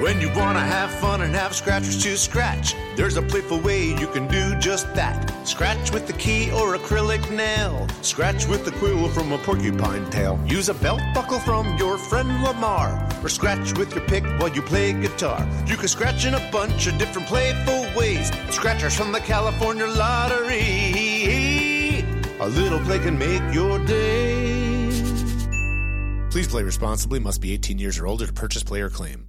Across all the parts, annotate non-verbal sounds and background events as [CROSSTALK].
When you wanna have fun and have scratchers to scratch, there's a playful way you can do just that. Scratch with the key or acrylic nail. Scratch with the quill from a porcupine tail. Use a belt buckle from your friend Lamar. Or scratch with your pick while you play guitar. You can scratch in a bunch of different playful ways. Scratchers from the California Lottery. A little play can make your day. Please play responsibly. Must be 18 years or older to purchase player claim.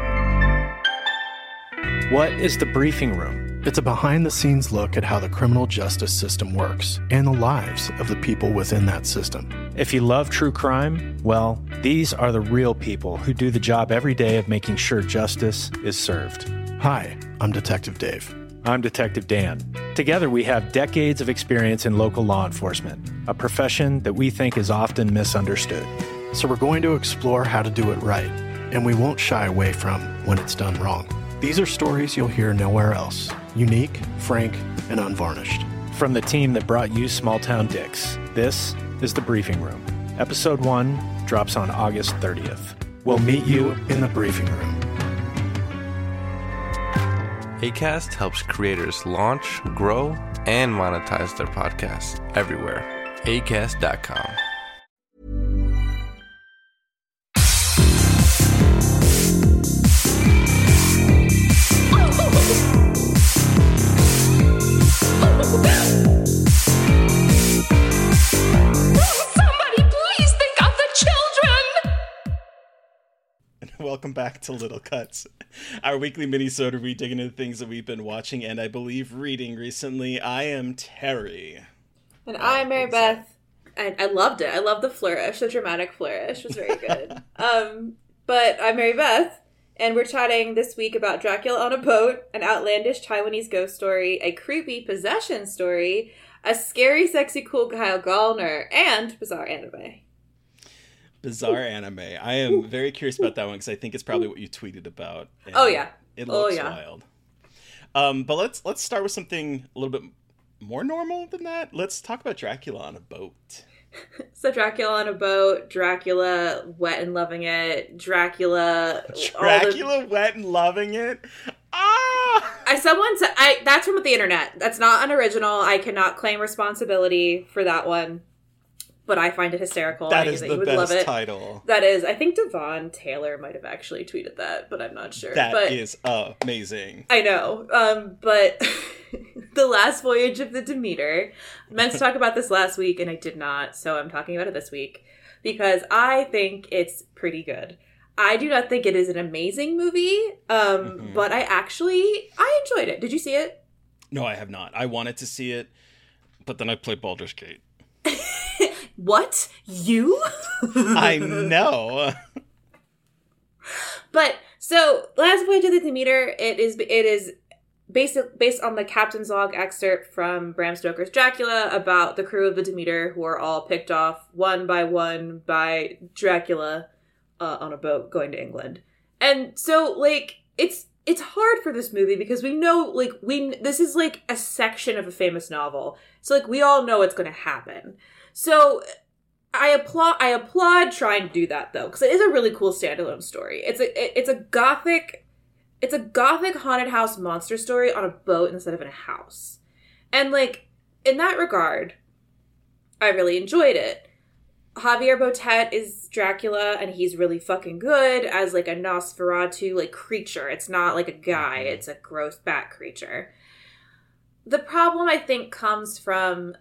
What is the briefing room? It's a behind the scenes look at how the criminal justice system works and the lives of the people within that system. If you love true crime, well, these are the real people who do the job every day of making sure justice is served. Hi, I'm Detective Dave. I'm Detective Dan. Together, we have decades of experience in local law enforcement, a profession that we think is often misunderstood. So, we're going to explore how to do it right, and we won't shy away from when it's done wrong. These are stories you'll hear nowhere else unique, frank, and unvarnished. From the team that brought you Small Town Dicks, this is The Briefing Room. Episode 1 drops on August 30th. We'll meet you in the briefing room. ACAST helps creators launch, grow, and monetize their podcasts everywhere. ACAST.com. Welcome back to Little Cuts, [LAUGHS] our weekly mini-sode where we dig into the things that we've been watching and I believe reading recently. I am Terry. And I'm Mary Beth. I, I loved it. I love the flourish. The dramatic flourish was very good. [LAUGHS] um, but I'm Mary Beth, and we're chatting this week about Dracula on a boat, an outlandish Taiwanese ghost story, a creepy possession story, a scary, sexy, cool Kyle Gallner, and bizarre anime. Bizarre anime. I am very curious about that one because I think it's probably what you tweeted about. Oh, yeah. it Oh, looks yeah. wild. Um, but let's let's start with something a little bit more normal than that. Let's talk about Dracula on a boat. [LAUGHS] So Dracula on a boat, Dracula wet and loving it, Dracula. all the- Dracula wet and loving it. Ah! I someone said I that's from the internet. That's not unoriginal. I cannot claim responsibility for that one. But I find it hysterical. That I is think the you would best love it. title. That is. I think Devon Taylor might have actually tweeted that, but I'm not sure. That but is amazing. I know. Um, but [LAUGHS] the last voyage of the Demeter. I meant to talk about this last week and I did not, so I'm talking about it this week because I think it's pretty good. I do not think it is an amazing movie, um, Mhm. but I actually I enjoyed it. Did you see it? No, I have not. I wanted to see it, but then I played Baldur's Gate. [LAUGHS] What? You? [LAUGHS] I know. [LAUGHS] But so last voyage of the Demeter, it is it is based based on the captain's log excerpt from Bram Stoker's Dracula about the crew of the Demeter who are all picked off one by one by Dracula uh, on a boat going to England. And so like it's it's hard for this movie because we know like we this is like a section of a famous novel. So like we all know what's going to happen. So I applaud I applaud trying to do that though because it is a really cool standalone story. It's a it- it's a gothic it's a gothic haunted house monster story on a boat instead of in a house. And like in that regard, I really enjoyed it. Javier Botet is Dracula and he's really fucking good as like a Nosferatu like creature. It's not like a guy, mm-hmm. it's a gross bat creature. the problem I think comes from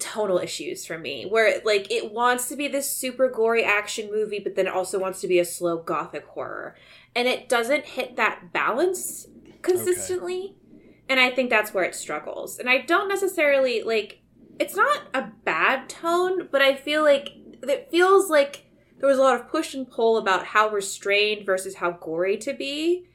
tonal issues for me where like it wants to be this super gory action movie but then it also wants to be a slow gothic horror. And it doesn't hit that balance consistently and i think that's where it struggles. And i don't necessarily like it's not a bad tone but i feel like it feels like there was a lot of push and pull about how restrained versus how gory to be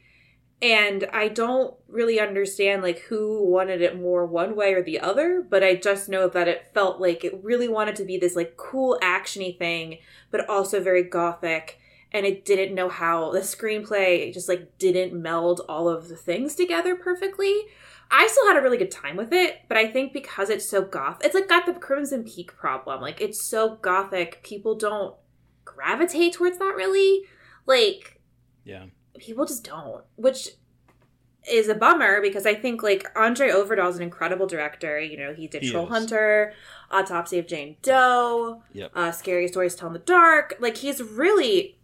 and i don't really understand like who wanted it more one way or the other but i just know that it felt like it really wanted to be this like cool actiony thing but also very gothic. And it didn't know how. The screenplay just like didn't meld all of the things together perfectly. I still had a really good time with it but i think because it's so goth it's like got the crimson peak problem. Like it's so gothic people don't gravitate towards that really. Like Yeah. People just don't, which is a bummer because I think like Andre Øvredal is an incredible director. You know, he did He Troll is. Hunter, Autopsy of Jane Doe, Yep. uh, Scary Stories to Tell in the Dark. Like he's really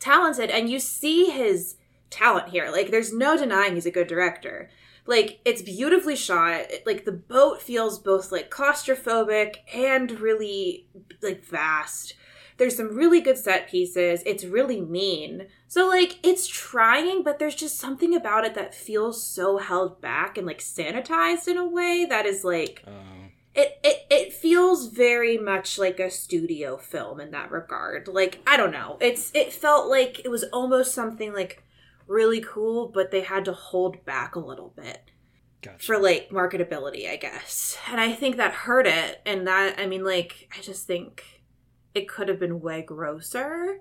talented, and you see his talent here. Like there's no denying he's a good director. Like it's beautifully shot. Like the boat feels both like claustrophobic and really like vast. There's some really good set pieces. It's really mean. So like it's trying, but there's just something about it that feels so held back and like sanitized in a way that is like Uh, it, it it feels very much like a studio film in that regard. Like I don't know. It's it felt like it was almost something like really cool, but they had to hold back a little bit gotcha. for like marketability, I guess. And I think that hurt it. And that I mean, like I just think it could have been way grosser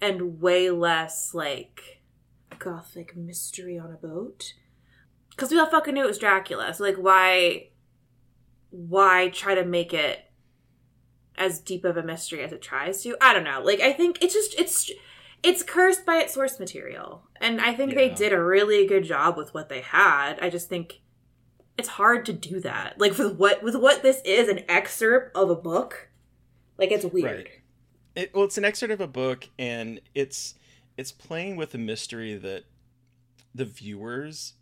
and way less like gothic mystery on a boat. Because we all fucking knew it was Dracula. So like, why, why try to make it as deep of a mystery as it tries to? I don't know. Like, I think it's just it's it's cursed by its source material, and I think they did a really good job with what they had. I just think it's hard to do that. Like with what with what this is an excerpt of a book. Like it's weird. Right. It, well, it's an excerpt of a book, and it's it's playing with a mystery that the viewers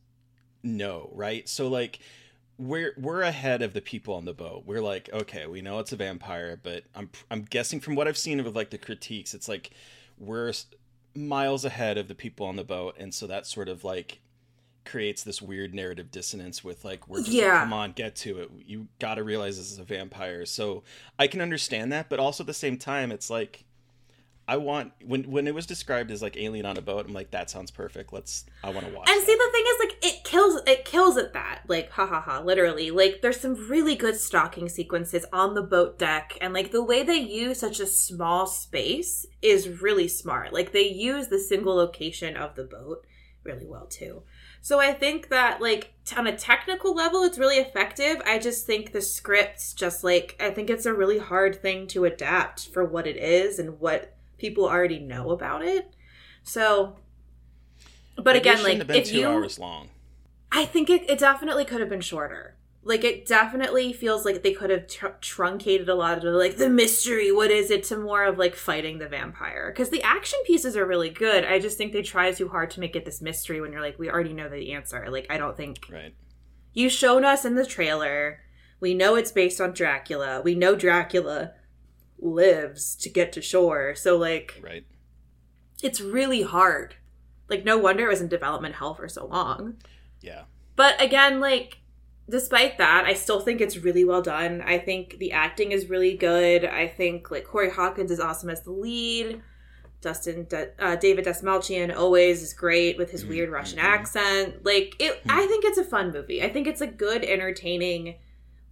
know, right? So like we're we're ahead of the people on the boat. We're like, okay, we know it's a vampire, but I'm I'm guessing from what I've seen of like the critiques, it's like we're miles ahead of the people on the boat, and so that sort of like creates this weird narrative dissonance with like we're just like, Yeah. come on get to it you got to realize this is a vampire so i can understand that but also at the same time it's like i want when when it was described as like alien on a boat i'm like that sounds perfect let's i want to watch And that. see, the thing is, like, it kills it kills at that. Like, ha ha ha, literally. Like, there's some really good stalking sequences on the boat deck, and like the way they use such a small space is really smart. Like, they use the single location of the boat really well too. So I think that like t- on a technical level, it's really effective. I just think the scripts, just like I think it's a really hard thing to adapt for what it is and what people already know about it. So, but again, like have been if two you, hours long I think it, it definitely could have been shorter. Like it definitely feels like they could have tr- truncated a lot of the, like the mystery. What is it to more of like fighting the vampire? Because the action pieces are really good. I just think they try too hard to make it this mystery when you're like, we already know the answer. Like I don't think right you've shown us in the trailer. We know it's based on Dracula. We know Dracula lives to get to shore. So like right it's really hard. Like no wonder it was in development hell for so long. yeah But again, like despite that, I still think it's really well done. I think the acting is really good. I think like Corey Hawkins is awesome as the lead. Dustin De- uh, David Dastmalchian always is great with his mm-hmm. weird Russian mm-hmm. accent. Like it, hmm. I think it's a fun movie. I think it's a good, entertaining,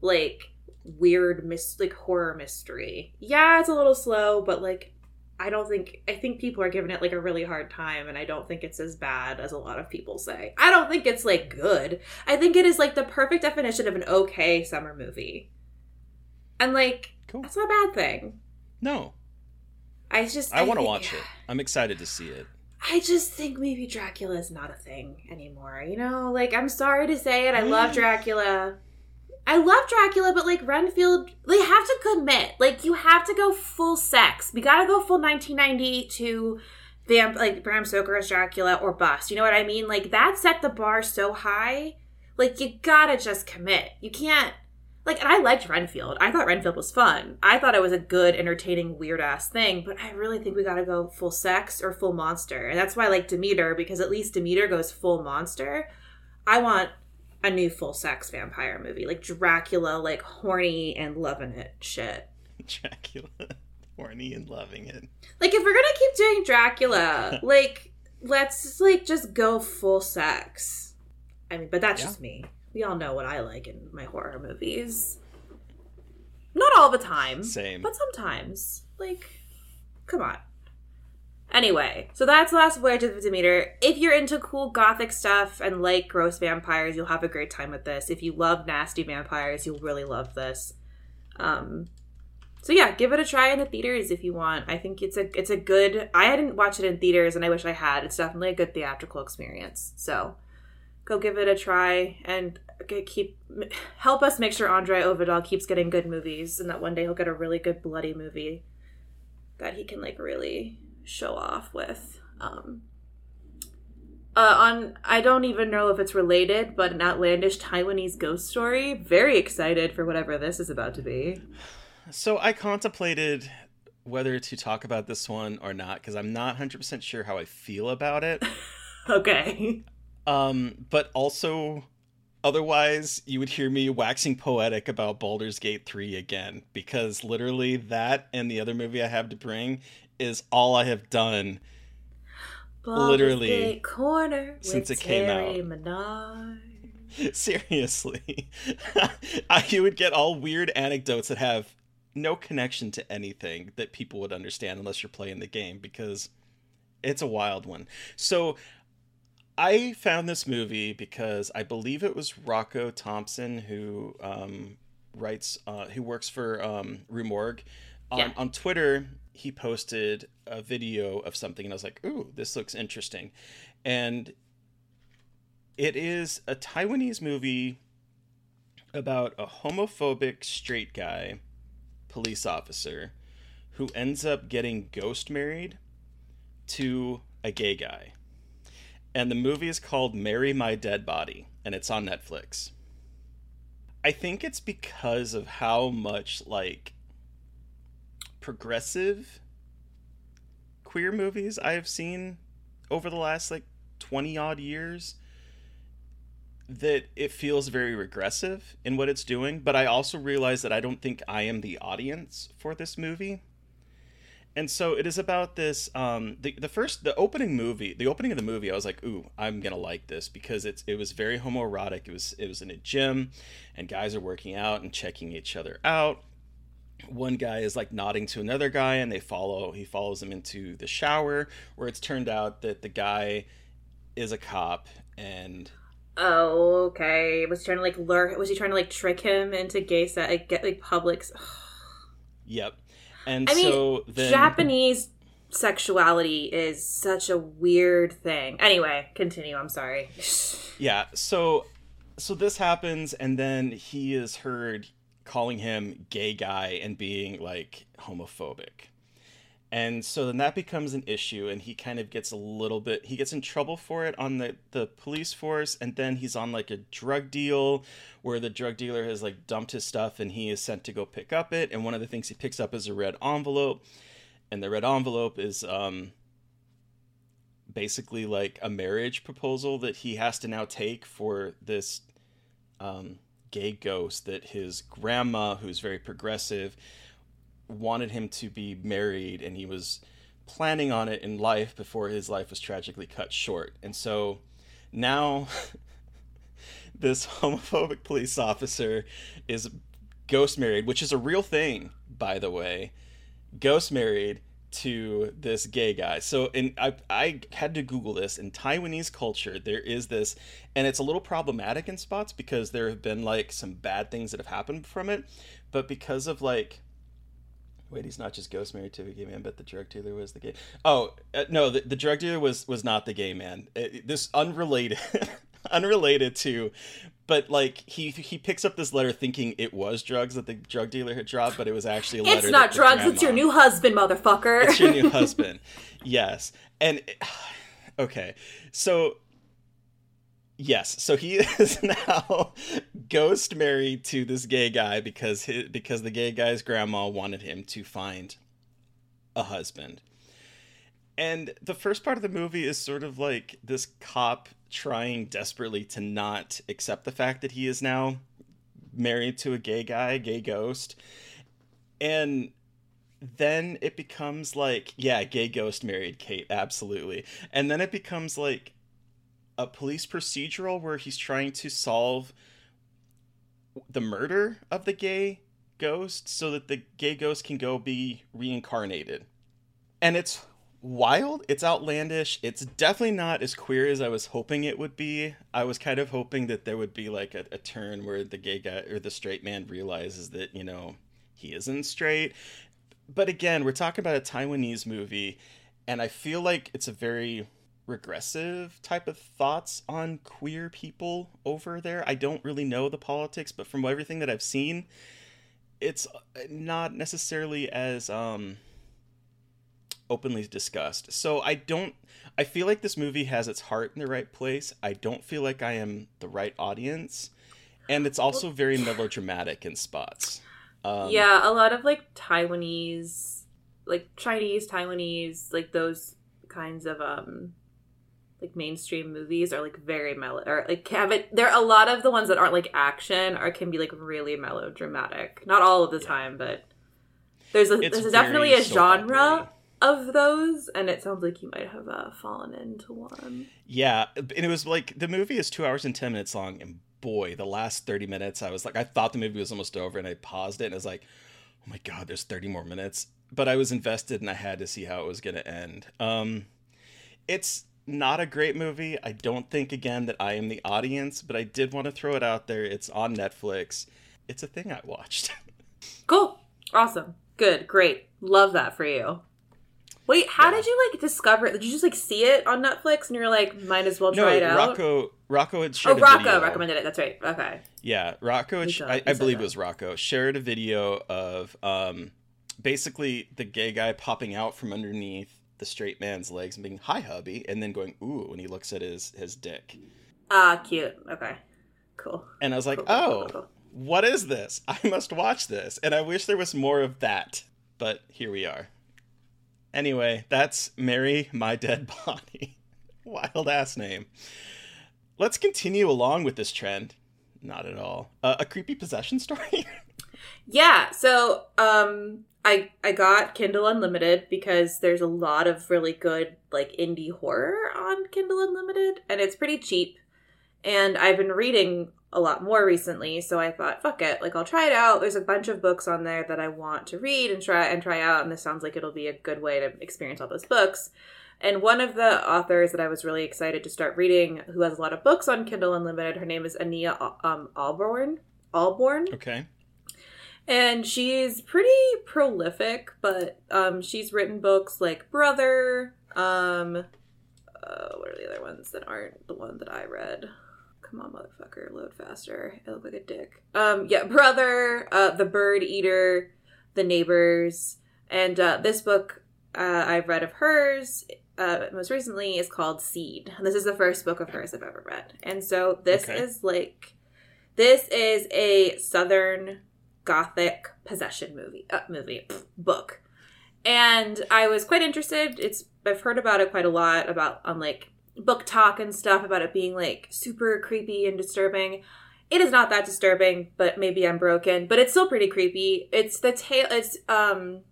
like weird mis like horror mystery. Yeah, it's a little slow, but like I don't think I think people are giving it like a really hard time and I don't think it's as bad as a lot of people say. I don't think it's like good. I think it is like the perfect definition of an okay summer movie. And like Cool. that's not a bad thing. no I just i, want to watch it i'm excited to see it I just think maybe Dracula is not a thing anymore. You know, like I'm sorry to say it. I love mm. Dracula. I love Dracula, but like Renfield, they have to commit. Like you have to go full sex. We gotta go full 1990 to vamp like Bram Stoker's Dracula or bust. You know what I mean? Like that set the bar so high. Like you gotta just commit. You can't like and I liked Renfield. I thought Renfield was fun. I thought it was a good, entertaining, weird ass thing, but I really think we gotta go full sex or full monster. And that's why I like Demeter, because at least Demeter goes full monster. I want a new full sex vampire movie. Like Dracula, like horny and loving it shit. Dracula, [LAUGHS] horny and loving it. Like if we're gonna keep doing Dracula, [LAUGHS] like let's like just go full sex. I mean, but that's Yeah. just me. We all know what I like in my horror movies. Not all the time. Same. But sometimes. Like, come on. Anyway, so that's Last Voyage of Demeter. If you're into cool gothic stuff and like gross vampires, you'll have a great time with this. If you love nasty vampires, you'll really love this. Um, so yeah, give it a try in the theaters if you want. I think it's a it's a good. I didn't watch it in theaters, and I wish I had. It's definitely a good theatrical experience. So go give it a try and keep help us make sure Andre Øvredal keeps getting good movies, and that one day he'll get a really good bloody movie that he can like really show off with. Um, uh, on I don't even know if it's related, but an outlandish Taiwanese ghost story. Very excited for whatever this is about to be. So I contemplated whether to talk about this one or not because I'm not 100% sure how I feel about it. [LAUGHS] Okay. Um, but also, otherwise, you would hear me waxing poetic about Baldur's Gate 3 again because literally that and the other movie I have to bring is all I have done Literally, since it came Terry out. Mesnard. [LAUGHS] Seriously. [LAUGHS] I, you would get all weird anecdotes that have no connection to anything that people would understand unless you're playing the game because it's a wild one. So I found this movie because I believe it was Rocco Thompson who um, writes, uh, who works for um, Rue Morgue. On, Yeah. on Twitter, he posted a video of something, and I was like, "Ooh, this looks interesting," and it is a Taiwanese movie about a homophobic straight guy police officer who ends up getting ghost married to a gay guy. And the movie is called Marry My Dead Body, and it's on Netflix. I think it's because of how much like progressive queer movies I have seen over the last like 20 odd years that it feels very regressive in what it's doing, but I also realize that I don't think I am the audience for this movie. And so it is about this um the, the first the opening movie, the opening of the movie, I was like, "Ooh, I'm to like this because it's it was very homoerotic. It was it was in a gym and guys are working out and checking each other out. One guy is like nodding to another guy and they follow he follows him into the shower where it's turned out that the guy is a cop and Oh, okay. Was he trying to like lure? Was he trying to like trick him into gay set? Like, get like public. Yep. And I mean, so then Japanese sexuality is such a weird thing. Anyway, continue. I'm sorry. [LAUGHS] Yeah, so so this happens and then he is heard calling him gay guy and being like homophobic. And so then that becomes an issue and he kind of gets a little bit he gets in trouble for it on the the police force and then he's on like a drug deal where the drug dealer has like dumped his stuff and he is sent to go pick up it and one of the things he picks up is a red envelope and the red envelope is um basically like a marriage proposal that he has to now take for this um, gay ghost that his grandma, who's very progressive, wanted him to be married, and he was planning on it in life before his life was tragically cut short. And so now [LAUGHS] this homophobic police officer is ghost married, which is a real thing, by the way. Ghost married to this gay guy. So in I I had to Google this. In Taiwanese culture, there is this and it's a little problematic in spots because there have been like some bad things that have happened from it. But because of like Wait, he's not just ghost married to a gay man, but the drug dealer was the gay. Oh uh, no, the, the drug dealer was was not the gay man. It- this unrelated, [LAUGHS] unrelated to, but like he he picks up this letter thinking it was drugs that the drug dealer had dropped, but it was actually a letter. it's not drugs. It's your new husband, motherfucker. it's your new [LAUGHS] husband. Yes. And [SIGHS] okay. So Yes, so he [LAUGHS] is now ghost married to this gay guy because his, because the gay guy's grandma wanted him to find a husband. And the first part of the movie is sort of like this cop trying desperately to not accept the fact that he is now married to a gay guy, gay ghost. And then it becomes like, yeah, gay ghost married Kate, absolutely. And then it becomes like a police procedural where he's trying to solve the murder of the gay ghost so that the gay ghost can go be reincarnated. And it's wild, it's outlandish. It's definitely not as queer as I was hoping it would be. I was kind of hoping that there would be like a, a turn where the gay guy or the straight man realizes that, you know, he isn't straight. But again, we're talking about a Taiwanese movie, and I feel like it's a very regressive type of thoughts on queer people over there. I don't really know the politics, but from everything that I've seen, it's not necessarily as um openly discussed. So I don't I feel like this movie has its heart in the right place. I don't feel like I am the right audience. And it's also very [SIGHS] melodramatic in spots. Um, yeah, a lot of like Taiwanese, like Chinese, Taiwanese, like those kinds of um like mainstream movies are like very mellow or like have it there are a lot of the ones that aren't like action or can be like really melodramatic not all of the time but there's a, It's there's definitely a genre of those and it sounds like you might have uh, fallen into one Yeah, and it was like the movie is two hours and ten minutes long, and boy, the last thirty minutes, I was like, I thought the movie was almost over, and I paused it, and I was like, oh my god, there's thirty more minutes. But I was invested, and I had to see how it was going to end. Um, it's not a great movie. I don't think again that I am the audience, but I did want to throw it out there. It's on Netflix. It's a thing I watched. [LAUGHS] cool awesome good great love that for you wait how did you like discover it did you just like see it on netflix and you're like might as well try it out Rocco Rocco had oh shared a rocco video. recommended it that's right okay Yeah, Rocco, sh- I, I believe that. it was Rocco, shared a video of um, basically the gay guy popping out from underneath the straight man's legs and being, hi, hubby, and then going, ooh, when he looks at his, his dick. ah cute okay cool And I was like, cool, oh, cool, cool. what is this? [LAUGHS] I must watch this. And I wish there was more of that, but here we are. Anyway, that's Mary, My Dead [LAUGHS] Body. Wild ass name. Let's continue along with this trend. Not at all. Uh, a creepy possession [LAUGHS] story? Yeah, so um I I got Kindle Unlimited because there's a lot of really good like indie horror on Kindle Unlimited and it's pretty cheap. And I've been reading a lot more recently, so I thought, fuck it, like I'll try it out. There's a bunch of books on there that I want to read and try and try out, and this sounds like it'll be a good way to experience all those books. And one of the authors that I was really excited to start reading, who has a lot of books on Kindle Unlimited, her name is Ania um, Ahlborn. Ahlborn okay. and she's pretty prolific but um she's written books like brother um uh, what are the other ones that aren't the one that i read come on motherfucker load faster i look like a dick um yeah brother uh the bird eater the neighbors and uh this book uh i've read of hers uh, most recently is called Seed. This is the first book of hers I've ever read. And so this Okay. is like this is a southern gothic possession movie uh, movie pff, book and i was quite interested it's i've heard about it quite a lot about on like book talk and stuff about it being like super creepy and disturbing. It is not that disturbing but maybe i'm broken but it's still pretty creepy. It's the tale it's um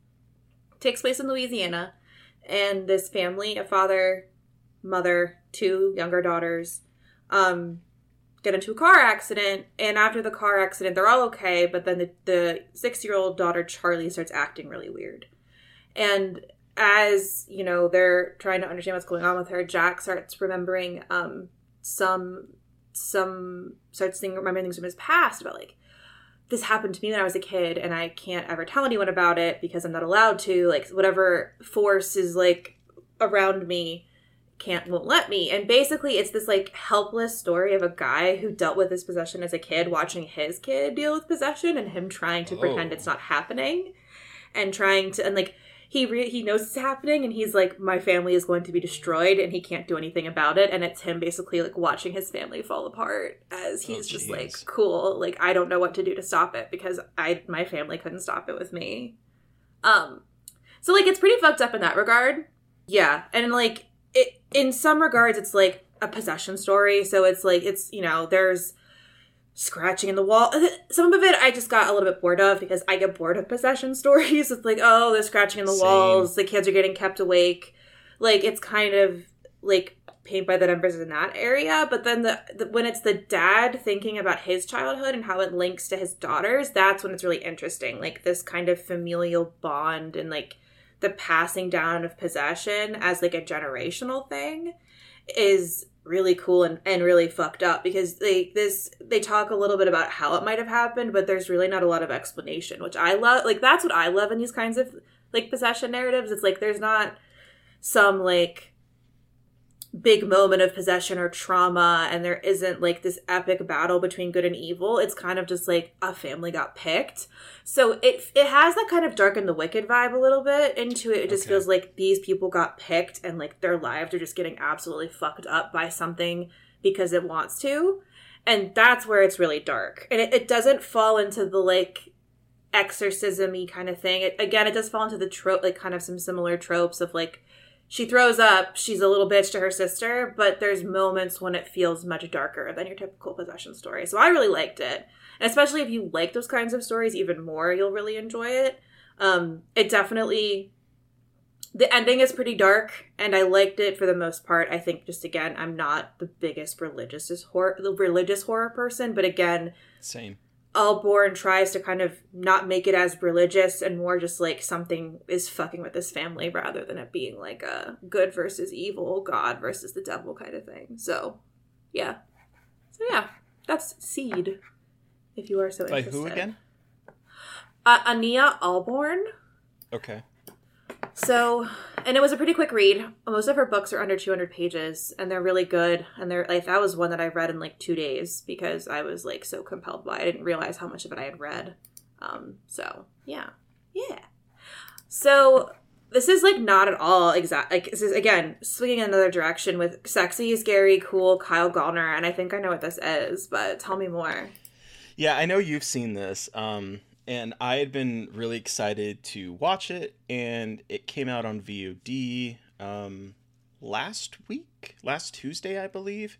takes place in louisiana and this family a father mother two younger daughters um get into a car accident and after the car accident they're all okay but then the, the six year old daughter charlie starts acting really weird. And as you know they're trying to understand what's going on with her jack starts remembering um some some starts thinking remembering things from his past about like this happened to me when i was a kid and i can't ever tell anyone about it because i'm not allowed to like whatever force is like around me can't won't let me and basically it's this like helpless story of a guy who dealt with his possession as a kid watching his kid deal with possession and him trying to pretend Oh. it's not happening and trying to and like he re- he knows it's happening and he's like my family is going to be destroyed and he can't do anything about it. And it's him basically like watching his family fall apart as he's oh, just like cool. Like I don't know what to do to stop it because I my family couldn't stop it with me. Um so like it's pretty fucked up in that regard. Yeah, and like it in some regards it's like a possession story. So it's like it's you know there's scratching in the wall. [LAUGHS] Some of it I just got a little bit bored of because I get bored of possession [LAUGHS] stories. It's like, oh, they're scratching in the Same. walls, the kids are getting kept awake. Like it's kind of like paint by the numbers in that area. But then the, the when it's the dad thinking about his childhood and how it links to his daughters, that's when it's really interesting. Like this kind of familial bond and like the passing down of possession as like a generational thing is really cool and, and really fucked up because they this they talk a little bit about how it might have happened but there's really not a lot of explanation which i love like that's what i love in these kinds of like possession narratives. It's like there's not some like big moment of possession or trauma and there isn't like this epic battle between good and evil. It's kind of just like a family got picked. So it it has that kind of dark and the wicked vibe a little bit into it. It just okay. feels like these people got picked and like their lives are just getting absolutely fucked up by something because it wants to. And that's where it's really dark. And it, it doesn't fall into the like exorcism-y kind of thing. It, again it does fall into the trope like kind of some similar tropes of like she throws up. She's a little bitch to her sister but there's moments when it feels much darker than your typical possession story. So i really liked it. And especially if you like those kinds of stories even more you'll really enjoy it. Um it definitely the ending is pretty dark and i liked it for the most part. I think just again i'm not the biggest religious horror the religious horror person but again same Ahlborn tries to kind of not make it as religious and more just like something is fucking with this family rather than it being like a good versus evil, God versus the devil kind of thing. So, yeah. So yeah, that's Seed. If you are so By interested. who again? Uh, Ania Ahlborn. Okay. So, and it was a pretty quick read. Most of her books are under 200 pages and they're really good. And they're like, that was one that I read in like two days because I was like so compelled by it. I didn't realize how much of it I had read. Um, so yeah. Yeah. So this is like not at all exact. Like this is again swinging another direction with sexy, scary, cool Kyle Gallner, and I think I know what this is, but tell me more. Yeah, I know you've seen this. Um, and I had been really excited to watch it, and it came out on VOD um, last week, last Tuesday, I believe.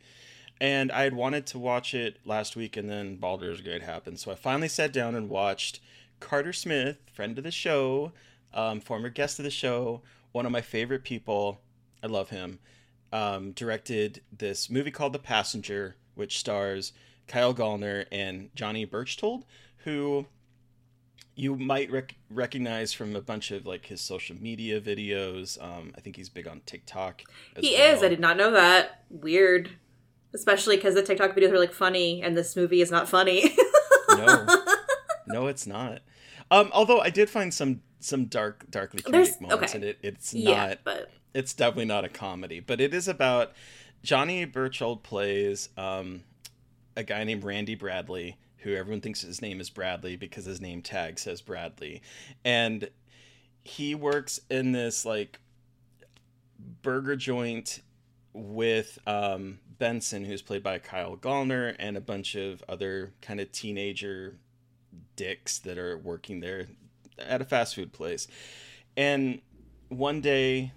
And I had wanted to watch it last week, and then Baldur's Gate happened. So I finally sat down and watched Carter Smith, friend of the show, um, former guest of the show, one of my favorite people. I love him. Um, directed this movie called The Passenger, which stars Kyle Gallner and Johnny Berchtold, who you might rec- recognize from a bunch of like his social media videos. Um, I think he's big on TikTok. He well. is. I did not know that. Weird, especially because the TikTok videos are like funny, and this movie is not funny. no, [LAUGHS] no, it's not. Um, although I did find some some dark, darkly comedic There's, moments, okay. and it, it's not. Yeah, but it's definitely not a comedy. But it is about Johnny Berchtold plays um, a guy named Randy Bradley who everyone thinks his name is Bradley because his name tag says Bradley. And he works in this like burger joint with um, Benson, who's played by Kyle Gallner, and a bunch of other kind of teenager dicks that are working there at a fast food place. And one day,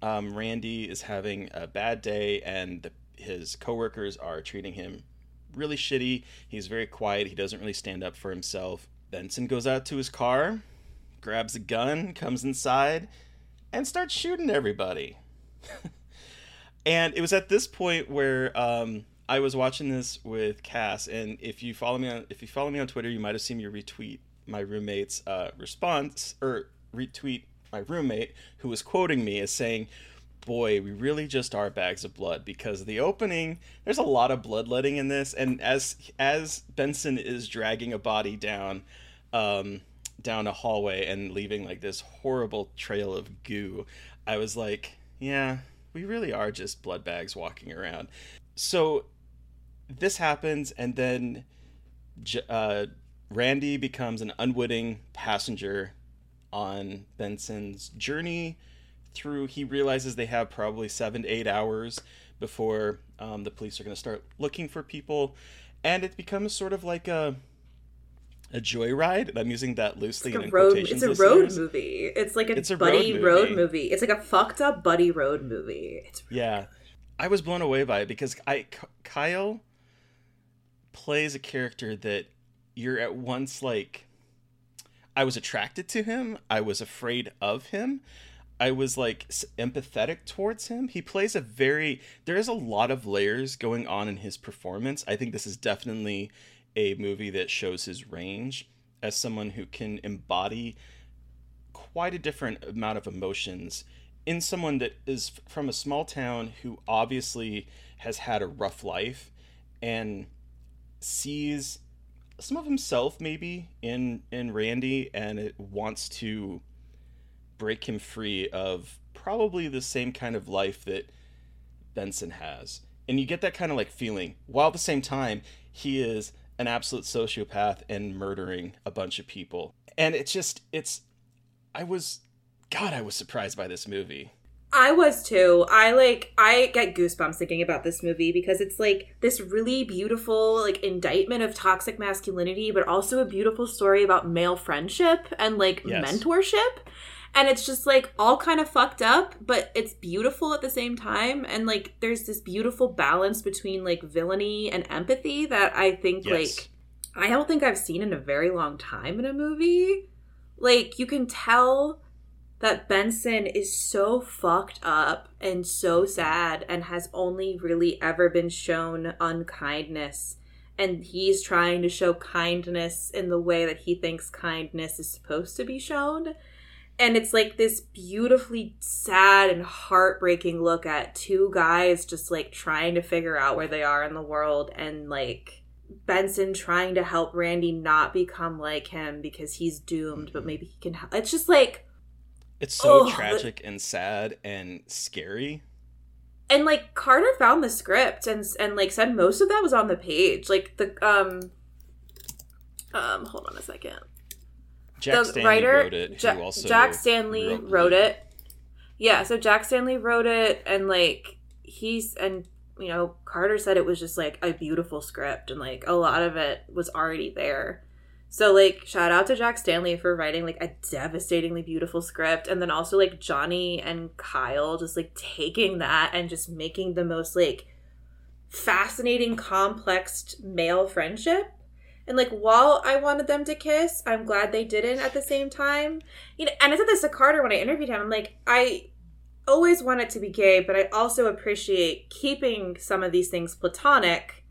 um, Randy is having a bad day, and the, his coworkers are treating him really shitty. He's very quiet. He doesn't really stand up for himself. Benson goes out to his car, grabs a gun, comes inside, and starts shooting everybody. [LAUGHS] and it was at this point where um, I was watching this with Cass, and if you follow me on if you follow me on Twitter, you might have seen me retweet my roommate's uh, response or retweet my roommate who was quoting me as saying, boy, we really just are bags of blood because the opening there's a lot of bloodletting in this, and as as Benson is dragging a body down, um, down a hallway and leaving like this horrible trail of goo, I was like, yeah, we really are just blood bags walking around. So this happens, and then uh, Randy becomes an unwitting passenger on Benson's journey through. He realizes they have probably seven to eight hours before um, the police are going to start looking for people, and it becomes sort of like a a joyride. And I'm using that loosely. It's in a road. It's a road movie. It's like a, It's a buddy road road movie. movie. It's like a fucked up buddy road movie. It's Yeah, I was blown away by it because I Kyle plays a character that you're at once like I was attracted to him, I was afraid of him, I was like empathetic towards him. He plays a very there is a lot of layers going on in his performance. I think this is definitely a movie that shows his range as someone who can embody quite a different amount of emotions in someone that is from a small town who obviously has had a rough life and sees some of himself maybe in in Randy and it wants to break him free of probably the same kind of life that Benson has. And you get that kind of like feeling while at the same time he is an absolute sociopath and murdering a bunch of people. And it's just it's I was god I was surprised by this movie. I was too. I like I get goosebumps thinking about this movie because it's like this really beautiful like indictment of toxic masculinity, but also a beautiful story about male friendship and like Yes. mentorship. And it's just like all kind of fucked up, but it's beautiful at the same time. And like there's this beautiful balance between like villainy and empathy that I think Yes. like I don't think I've seen in a very long time in a movie. Like you can tell that Benson is so fucked up and so sad and has only really ever been shown unkindness. And he's trying to show kindness in the way that he thinks kindness is supposed to be shown. And it's like this beautifully sad and heartbreaking look at two guys just like trying to figure out where they are in the world and like Benson trying to help Randy not become like him because he's doomed, but maybe he can help. It's just like, It's so Oh, tragic and sad and scary. and like Carter found the script and and like said most of that was on the page. Like the um um hold on a second. Jack the Stanley writer wrote it. Ja- who also Jack Stanley wrote wrote, Leap. it. Yeah, so Jack Stanley wrote it and like he's and you know Carter said it was just like a beautiful script and like a lot of it was already there. So like shout out to Jack Stanley for writing like a devastatingly beautiful script and then also like Johnny and Kyle just like taking that and just making the most like fascinating complex male friendship and like while I wanted them to kiss, I'm glad they didn't at the same time. You know, and I said this to Carter when I interviewed him. I'm like, I always want it to be gay, but I also appreciate keeping some of these things platonic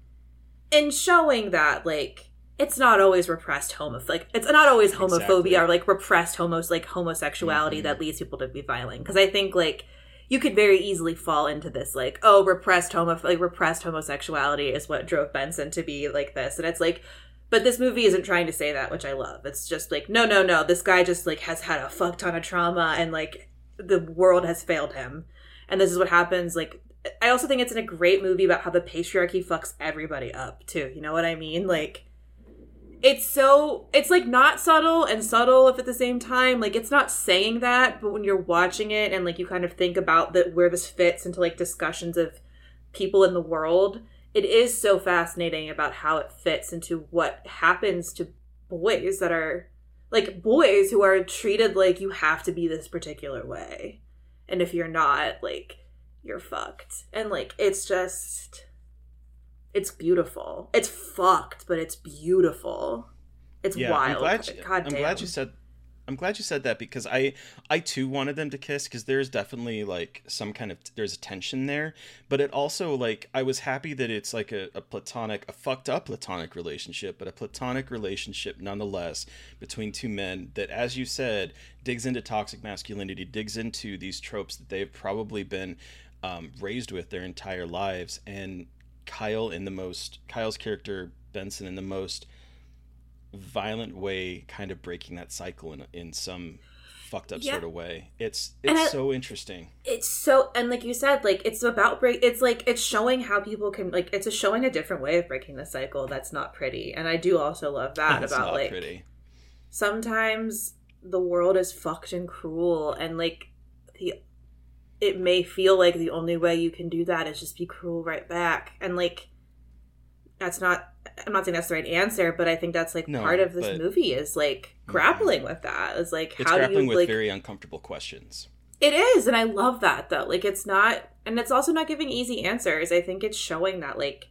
and showing that like it's not always repressed homo like it's not always homophobia Exactly. or like repressed homos like homosexuality Mhm. that leads people to be violent because I think like you could very easily fall into this like oh repressed homo like repressed homosexuality is what drove Benson to be like this and it's like but this movie isn't trying to say that which I love. It's just like no no no this guy just like has had a fuck ton of trauma and like the world has failed him. And this is what happens like I also think it's in a great movie about how the patriarchy fucks everybody up too. You know what I mean? Like it's so it's like not subtle and subtle if at the same time. Like it's not saying that but when you're watching it and like you kind of think about that where this fits into like discussions of people in the world it is so fascinating about how it fits into what happens to boys that are like boys who are treated like you have to be this particular way and if you're not like you're fucked and like it's just it's beautiful it's fucked but it's beautiful it's Yeah, wild I'm glad. You, God I'm damn. glad you said. I'm glad you said that because I I too wanted them to kiss because there's definitely like some kind of there's a tension there, but it also like I was happy that it's like a, a platonic a fucked up platonic relationship, but a platonic relationship nonetheless between two men that, as you said, digs into toxic masculinity, digs into these tropes that they've probably been um, raised with their entire lives, and Kyle in the most Kyle's character Benson in the most violent way kind of breaking that cycle in in some fucked up Yeah. sort of way. It's it's I- so interesting. It's so and like you said like it's about break it's like it's showing how people can like it's a showing a different way of breaking the cycle that's not pretty. And i do also love that it's about not like pretty. sometimes the world is fucked and cruel and like the it may feel like the only way you can do that is just be cruel right back. And like that's not i'm not saying that's the right answer but i think that's like No, part of this movie is like mm-hmm. grappling with that. Is like It's how do you with like very uncomfortable questions. it is and i love that though. Like it's not and it's also not giving easy answers. I think it's showing that like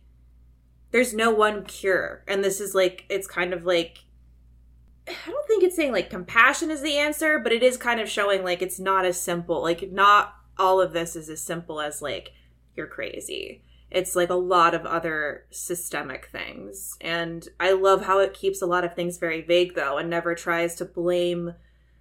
there's no one cure and this is like it's kind of like i don't think it's saying like compassion is the answer but it is kind of showing like it's not as simple. Like not all of this is as simple as like you're crazy it's like a lot of other systemic things and i love how it keeps a lot of things very vague though and never tries to blame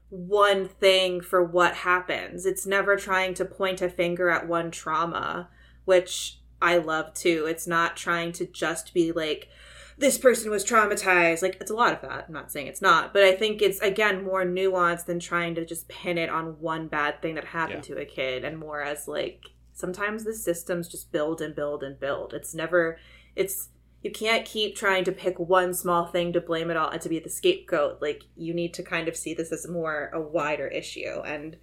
one thing for what happens. It's never trying to point a finger at one trauma, which I love too. It's not trying to just be like, this person was traumatized. Like, it's a lot of that. I'm not saying it's not, but I think it's, again, more nuanced than trying to just pin it on one bad thing that happened to a kid and more as like, sometimes the systems just build and build and build. It's never, it's, you can't keep trying to pick one small thing to blame it all and to be the scapegoat. Like you need to kind of see this as more a wider issue. And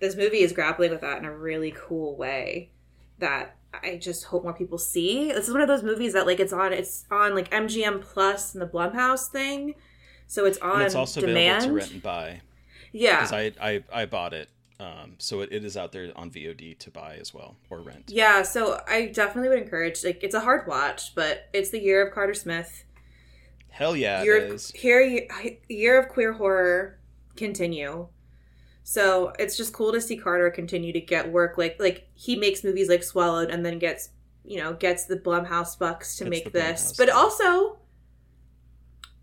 this movie is grappling with that in a really cool way that I just hope more people see. This is one of those movies that like it's on it's on like MGM Plus and the Blumhouse thing. So it's on and it's also demand. available to rent and buy. Yeah. Because I, I I bought it. Um, so it, it is out there on VOD to buy as well or rent. Yeah, so I definitely would encourage like it's a hard watch, but it's the year of Carter Smith. Hell yeah, year it of, is. here year of queer horror continue. So it's just cool to see Carter continue to get work like like he makes movies like Swallowed and then gets you know gets the Blumhouse bucks to make this, Blumhouse, but also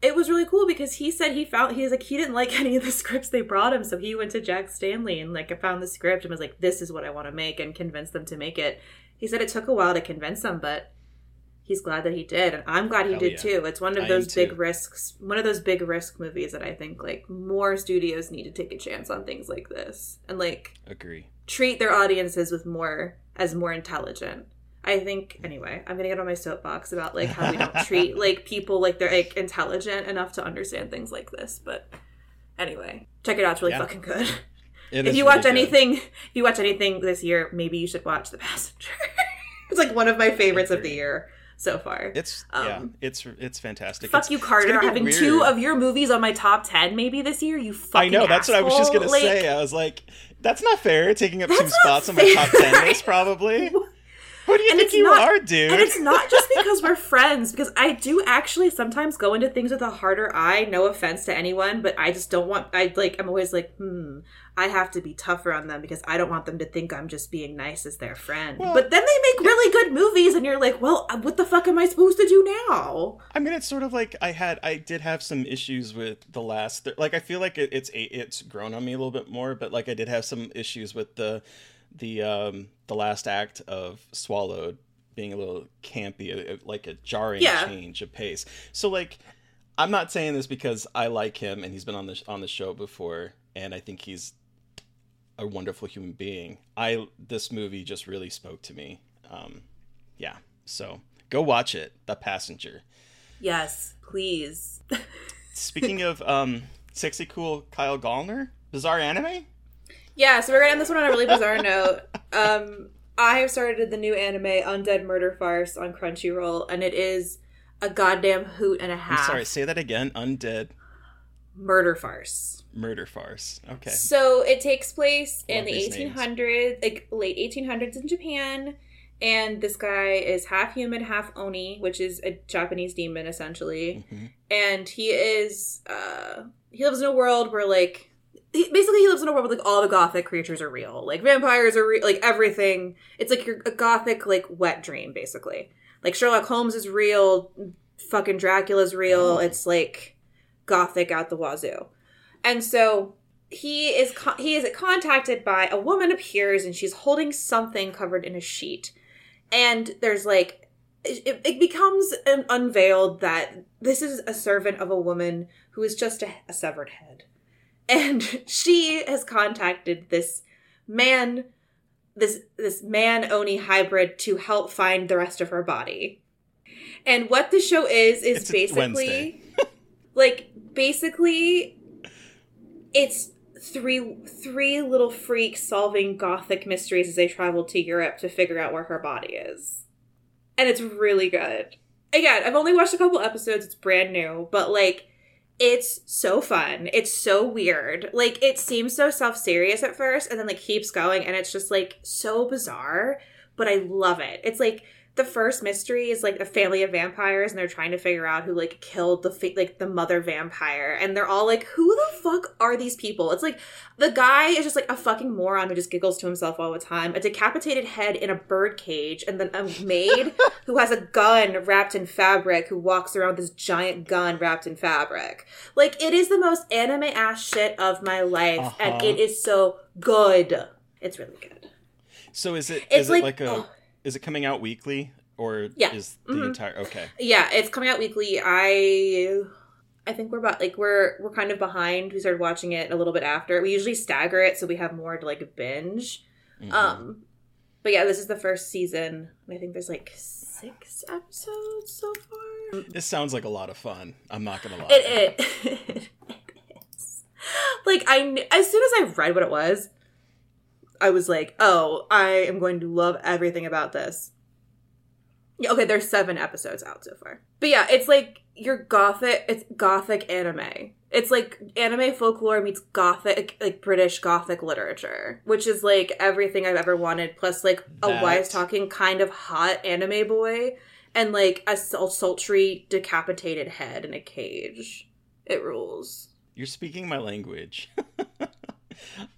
it was really cool because he said he found he was like he didn't like [LAUGHS] any of the scripts they brought him, so he went to Jack Stanley and like found the script and was like, "This is what I want to make," and convinced them to make it. He said it took a while to convince them, but he's glad that he did, and I'm glad he Hell did yeah. too. It's one of I those big too. risks, one of those big risk movies that I think like more studios need to take a chance on things like this and like Agree. treat their audiences with more as more intelligent. I think anyway, I'm gonna get on my soapbox about like how we don't treat [LAUGHS] like people like they're like intelligent enough to understand things like this. But anyway, check it out. It's really Yeah. fucking good. It if you watch really good. anything, if you watch anything this year, maybe you should watch The Passenger. [LAUGHS] it's like one of my favorites of the year so far. It's Um, yeah, it's it's fantastic. Fuck It's- you, Carter, having weird. two of your movies on my top ten maybe this year. You fucking I know that's what I was just gonna Like, say. I was like, that's not fair. Taking up two spots on my top ten list, [LAUGHS] probably. Who do you And think it's you not- are, dude? And it's not [LAUGHS] just because we're friends, because I do actually sometimes go into things with a harder eye. No offense to anyone, but I just don't want. I like. I'm always like, hmm. I have to be tougher on them because I don't want them to think I'm just being nice as their friend. Well- but then they make really good movies, and you're like, well, what the fuck am I supposed to do now? I mean, it's sort of like I had, I did have some issues with the last. Like, I feel like it, it's a, it's grown on me a little bit more, but like I did have some issues with the, the um the last act of Swallowed being a little campy, uh, uh, like a jarring Yeah. change of pace. So like, I'm not saying this because I like him and he's been on the on the show before, and I think he's a wonderful human being. I this movie just really spoke to me. Um, yeah. So go watch it, The Passenger. Yes, please. [LAUGHS] Speaking of um, sexy cool Kyle Gallner, bizarre anime. Yeah, so we're gonna end this one on a really bizarre note. Um, I have started the new anime Undead Murder Farce on Crunchyroll, and it is a goddamn hoot and a I'm half. sorry, say that again. Undead Murder Farce. murder farce. Okay. So it takes place in the these names. 1800s, like late 1800s in Japan. And this guy is half human, half oni, which is a Japanese demon essentially. Mhm. And he is, uh, he lives in a world where like, he, basically he lives in a world where like all the gothic creatures are real. Like vampires are real, like everything. It's like your a gothic like wet dream basically. Like Sherlock Holmes is real, fucking Dracula's real. It's like gothic out the wazoo. And so he is con- he is contacted by a woman appears and she's holding something covered in a sheet. And there's like it, it becomes un- unveiled that this is a servant of a woman who is just a, a severed head. And [LAUGHS] she has contacted this man this this man oni hybrid to help find the rest of her body. And what the show is is It's basically like basically it's three three little freaks solving gothic mysteries as they travel to Europe to figure out where her body is. And it's really good. Again, I've only watched a couple episodes, it's brand new, but like it's so fun. It's so weird. Like it seems so self-serious at first and then like keeps going and it's just like so bizarre, but I love it. It's like the first mystery is like a family of vampires and they're trying to figure out who like killed the fa- like the mother vampire. And they're all like who the fuck are these people? It's like the guy is just like a fucking moron who just giggles to himself all the time a decapitated head in a bird cage and then a maid [LAUGHS] who has a gun wrapped in fabric who walks around with this giant gun wrapped in fabric. Like it is the most anime ass shit of my life uh-huh. and it is so good. It's really good. So is it it's is like, it like a oh is it coming out weekly or yeah. is the mm-hmm. entire okay? Yeah, it's coming out weekly. I I think we're about like we're we're kind of behind. We started watching it a little bit after. We usually stagger it so we have more to like binge. Mm-hmm. Um but yeah, this is the first season. I think there's like six episodes so far. This sounds like a lot of fun. I'm not gonna lie. It, it, [LAUGHS] it is. Like I, as soon as I read what it was, I was like, oh, I am going to love everything about this. Yeah, okay, there's seven episodes out so far. But yeah, it's like your gothic it's gothic anime. It's like anime folklore meets gothic like British gothic literature, which is like everything I've ever wanted, plus like that. a wise talking kind of hot anime boy and like a sultry decapitated head in a cage. It rules. You're speaking my language. [LAUGHS]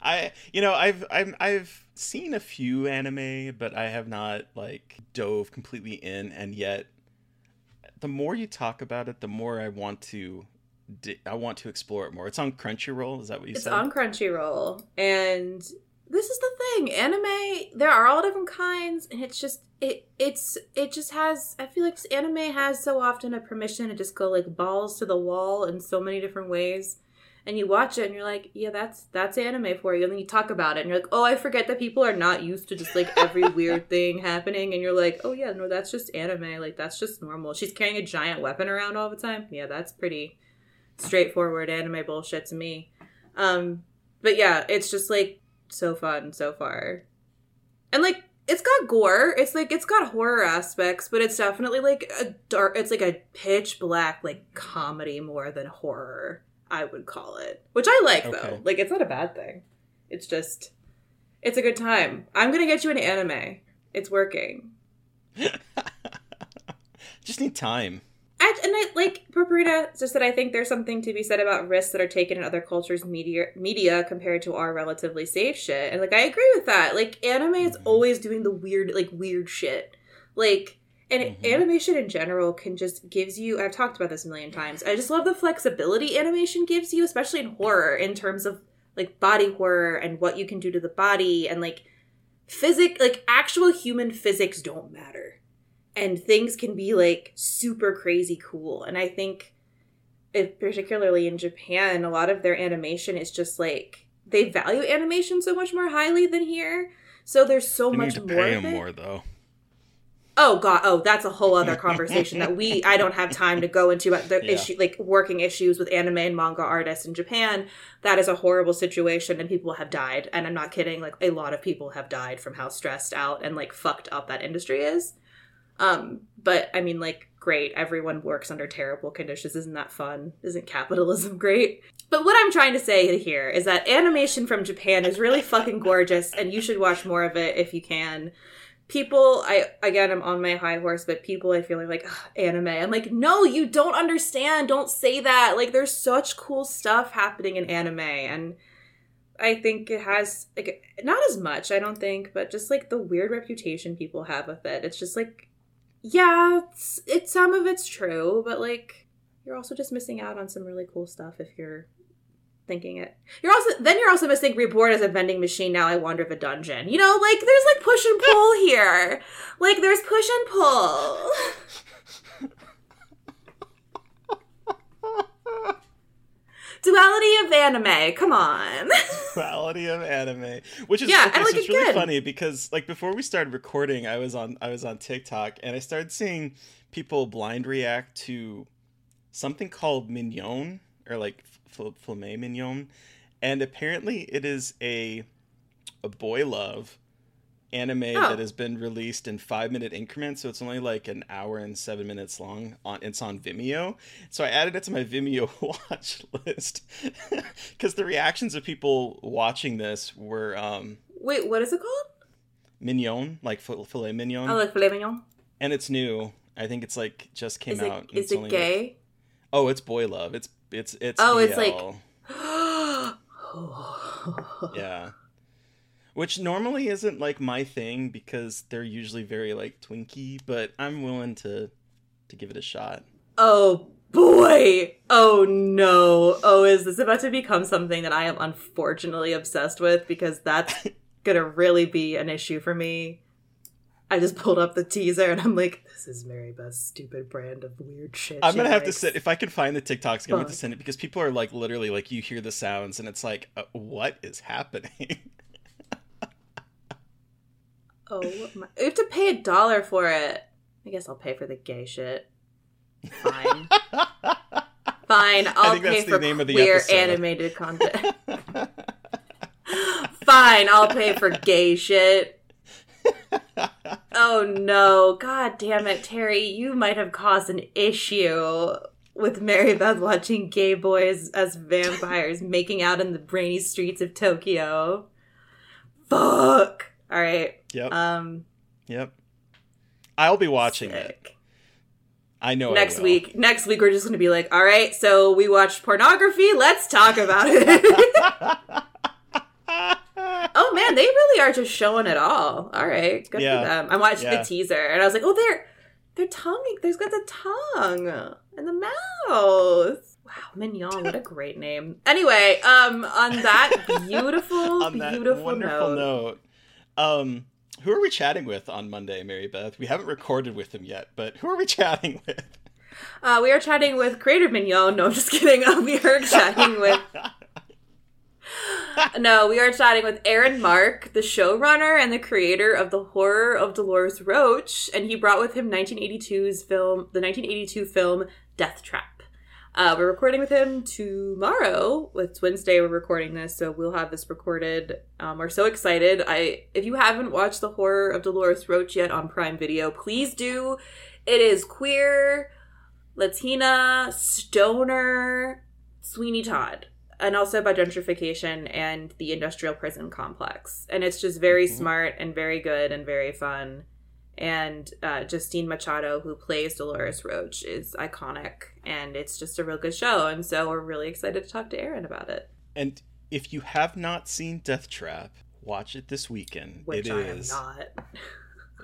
I you know I've I've I've seen a few anime, but I have not like dove completely in, and yet the more you talk about it, the more I want to I want to explore it more. It's on Crunchyroll. Is that what you it's said? It's on Crunchyroll, and this is the thing. Anime, there are all different kinds, and it's just it it's it just has. I feel like anime has so often a permission to just go like balls to the wall in so many different ways and you watch it and you're like, yeah, that's that's anime for you. And then you talk about it and you're like, oh, I forget that people are not used to just like every [LAUGHS] weird thing happening. And you're like, oh yeah, no, that's just anime. Like that's just normal. She's carrying a giant weapon around all the time. Yeah, that's pretty straightforward anime bullshit to me. Um, but yeah, it's just like so fun so far, and like it's got gore. It's like it's got horror aspects, but it's definitely like a dark. It's like a pitch black like comedy more than horror. I would call it. Which I like okay. though. Like it's not a bad thing. It's just it's a good time. I'm gonna get you an anime. It's working. [LAUGHS] just need time. I, and I like Paprika just that I think there's something to be said about risks that are taken in other cultures' media media compared to our relatively safe shit. And like I agree with that. Like anime is mm-hmm. always doing the weird like weird shit. Like and mm-hmm. animation in general can just gives you i've talked about this a million times i just love the flexibility animation gives you especially in horror in terms of like body horror and what you can do to the body and like physic like actual human physics don't matter. And things can be like super crazy cool. And i think it, particularly in japan a lot of their animation is just like they value animation so much more highly than here. So there's so they much more pay more though oh god oh that's a whole other conversation that we i don't have time to go into about the [LAUGHS] yeah. issue like working issues with anime and manga artists in japan that is a horrible situation and people have died. And i'm not kidding like a lot of people have died from how stressed out and like fucked up that industry is. Um but i mean like great everyone works under terrible conditions. Isn't that fun? Isn't capitalism [LAUGHS] great? But what i'm trying to say here is that animation from japan is really fucking gorgeous and you should watch more of it if you can people i again i'm on my high horse but people i feel like anime. I'm like no you don't understand. Don't say that. Like there's such cool stuff happening in anime and i think it has like not as much i don't think but just like the weird reputation people have with it. It's just like yeah it's, it's some of it's true but like you're also just missing out on some really cool stuff if you're thinking it. You're also then you're also missing reborn as a vending machine. Now I wander a dungeon. You know, like there's like push and pull [LAUGHS] here. Like there's push and pull. Duality of anime. Come on. [LAUGHS] Duality of anime, which is yeah, okay, like so it's really good. funny because like before we started recording, I was on I was on TikTok and I started seeing people blind react to something called Mignon or like filet mignon, and apparently it is a a boy love anime Oh. that has been released in five minute increments so it's only like an hour and seven minutes long on it's on vimeo so i added it to my vimeo [LAUGHS] watch list [LAUGHS] because the reactions of people watching this were um Wait, what is it called? mignon like filet mignon Oh, like filet mignon. and it's new i think it's like just came Is it out is it's it only, like- gay? oh it's boy love it's it's it's Oh, it's like- BL. [GASPS] yeah which normally isn't like my thing because they're usually very like twinky but i'm willing to to give it a shot Oh boy. Oh no. Oh, is this about to become something that I am unfortunately obsessed with? Because that's [LAUGHS] gonna really be an issue for me. I just pulled up the teaser and I'm like, this is Mary Beth's stupid brand of weird shit. i'm gonna have to send if i can find the tiktoks i'm gonna have to send it because people are like literally like you hear the sounds and it's like uh, what is happening [LAUGHS] Oh, my- I have to pay a dollar for it. I guess I'll pay for the gay shit. Fine. [LAUGHS] Fine, I'll pay for name queer animated content. [LAUGHS] Fine, I'll pay for gay shit. [LAUGHS] Oh no. God damn it, Terry. You might have caused an issue with Mary Beth watching gay boys as vampires [LAUGHS] making out in the brainy streets of Tokyo. Fuck. Alright. yep Um yep i'll be watching it i know I next will. week next week we're just gonna be like all right so we watched pornography let's talk about it [LAUGHS] oh man they really are just showing it all all right good Yeah. for them i watched Yeah. the teaser and i was like oh they're they're tongue there's got the tongue and the mouth wow mignon what a great name anyway um on that [LAUGHS] beautiful on that beautiful wonderful note, note. Um, who are we chatting with on Monday, Mary Beth? We haven't recorded with them yet, but who are we [LAUGHS] chatting with? uh, we are chatting with creator mignon no i'm just kidding uh, [LAUGHS] we are chatting with no, we are chatting with Aaron Mark, the showrunner and the creator of the horror of Dolores Roach, and he brought with him 1982's film, the 1982 film Deathtrap. Uh, we're recording with him tomorrow. It's Wednesday. We're recording this, so we'll have this recorded. Um, we're so excited. I, if you haven't watched the horror of Dolores Roach yet on Prime Video, please do. It is queer, Latina, stoner, Sweeney Todd and also about gentrification and the industrial prison complex. And it's just very smart and very good and very fun. And uh, Justina Machado, who plays Dolores Roach, is iconic, and it's just a real good show. And so we're really excited to talk to Aaron about it. And if you have not seen Deathtrap, watch it this weekend. Which it I am is not.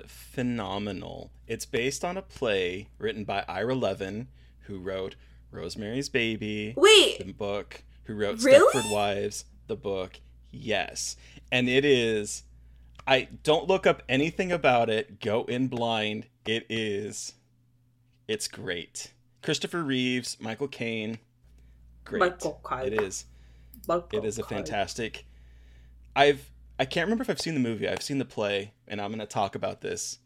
phenomenal. It's based on a play written by Ira Levin, who wrote Rosemary's Baby, Wait, the book, who wrote Really? Stepford Wives, the book. Yes. And it is I don't look up anything about it. Go in blind. It is it's great. Christopher Reeves, Michael Caine. Great. Michael Caine. It is. Michael It is a fantastic. I've I can't remember if I've seen the movie. I've seen the play, and I'm going to talk about this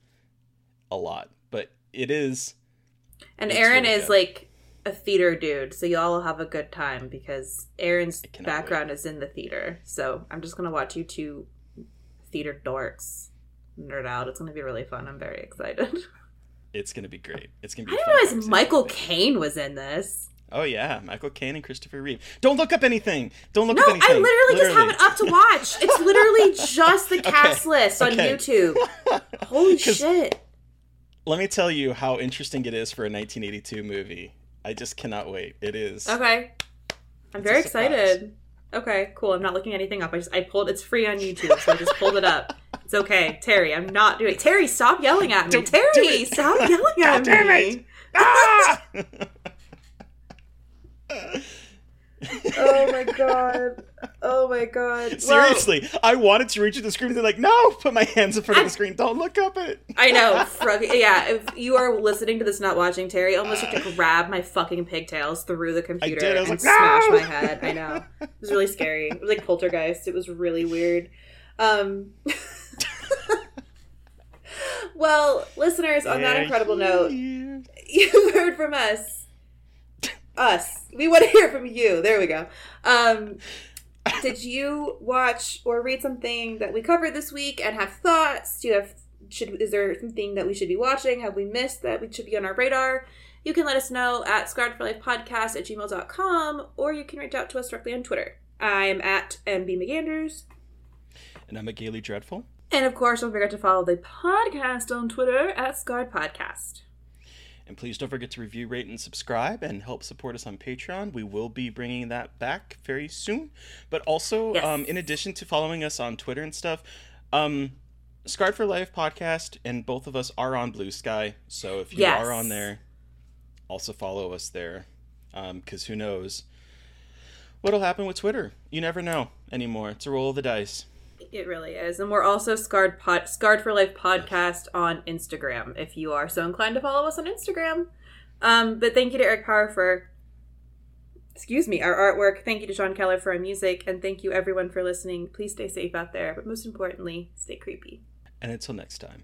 a lot. But it is And Aaron really is good. like a theater dude, so y'all will have a good time because Aaron's background is in the theater. So I'm just gonna watch you two theater dorks nerd out. It's gonna be really fun. I'm very excited. [LAUGHS] it's to be great. It's to be. I didn't realize Michael. Caine was in this. Oh yeah, Michael Caine and Christopher Reeve. Don't look up anything. Don't look No, up I anything. literally, just have it up to watch. It's [LAUGHS] literally just the cast list on okay. YouTube. [LAUGHS] Holy shit! Let me tell you how interesting it is for a 1982 movie. I just cannot wait. It is. Okay, I'm very excited. Okay, cool. I'm not looking anything up. I just I pulled. It's free on YouTube, so I just pulled it up. [LAUGHS] It's okay, Terry. I'm not doing. Terry, stop yelling at me. Don't Terry, stop yelling [LAUGHS] at damn me. it. Ah! [LAUGHS] Oh my god. Oh my god. Well, Seriously, I wanted to reach at the screen and like, no, put my hands in front of the screen. Don't look up it. I know. [LAUGHS] Yeah, if you are listening to this, not watching, Terry almost had to [SIGHS] grab my fucking pigtails through the computer. I was and like, smash "No!" my head. I know. It was really scary. It was like poltergeist. It was really weird. Um. [LAUGHS] well, listeners, on that incredible note, [LAUGHS] you've heard from us. Us. We want to [LAUGHS] hear from you. There we go. Um. did you watch or read something that we covered this week and have thoughts? Do you have should is there something that we should be watching? Have we missed that we should be on our radar? You can let us know at scarred for life podcast at gmail.com or you can reach out to us directly on Twitter. I'm at MB McAndrews. And I'm a Gaily Dreadful. And of course, don't forget to follow the podcast on Twitter at Scarred Podcast. And please don't forget to review, rate, and subscribe and help support us on Patreon. We will be bringing that back very soon. But also, Yes. um, in addition to following us on Twitter and stuff, um, Scarred for Life podcast and both of us are on Blue Sky. So if you Yes. are on there, also follow us there. Because who knows what'll happen with Twitter? You never know anymore. It's a roll of the dice. It really is. And we're also Scarred Pod- Scarred for Life podcast on Instagram if you are so inclined to follow us on Instagram. Um, but thank you to Eric Power for excuse me, our artwork. Thank you to Sean Keller for our music, and thank you everyone for listening. Please stay safe out there, but most importantly, stay creepy. And until next time.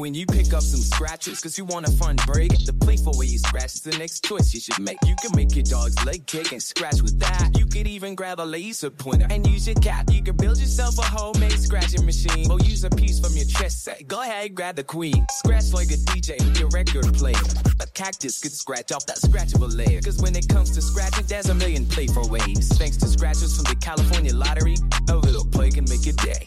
When you pick up some scratches, cause you want a fun break, the playful way you scratch is the next choice you should make. You can make your dog's leg kick and scratch with that. You could even grab a laser pointer and use your cat. You can build yourself a homemade scratching machine or use a piece from your chess set. Go ahead, grab the queen. Scratch like a DJ with your record player. A cactus could scratch off that scratchable layer. Cause when it comes to scratching, there's a million playful ways. Thanks to scratchers from the California Lottery, a little play can make your day.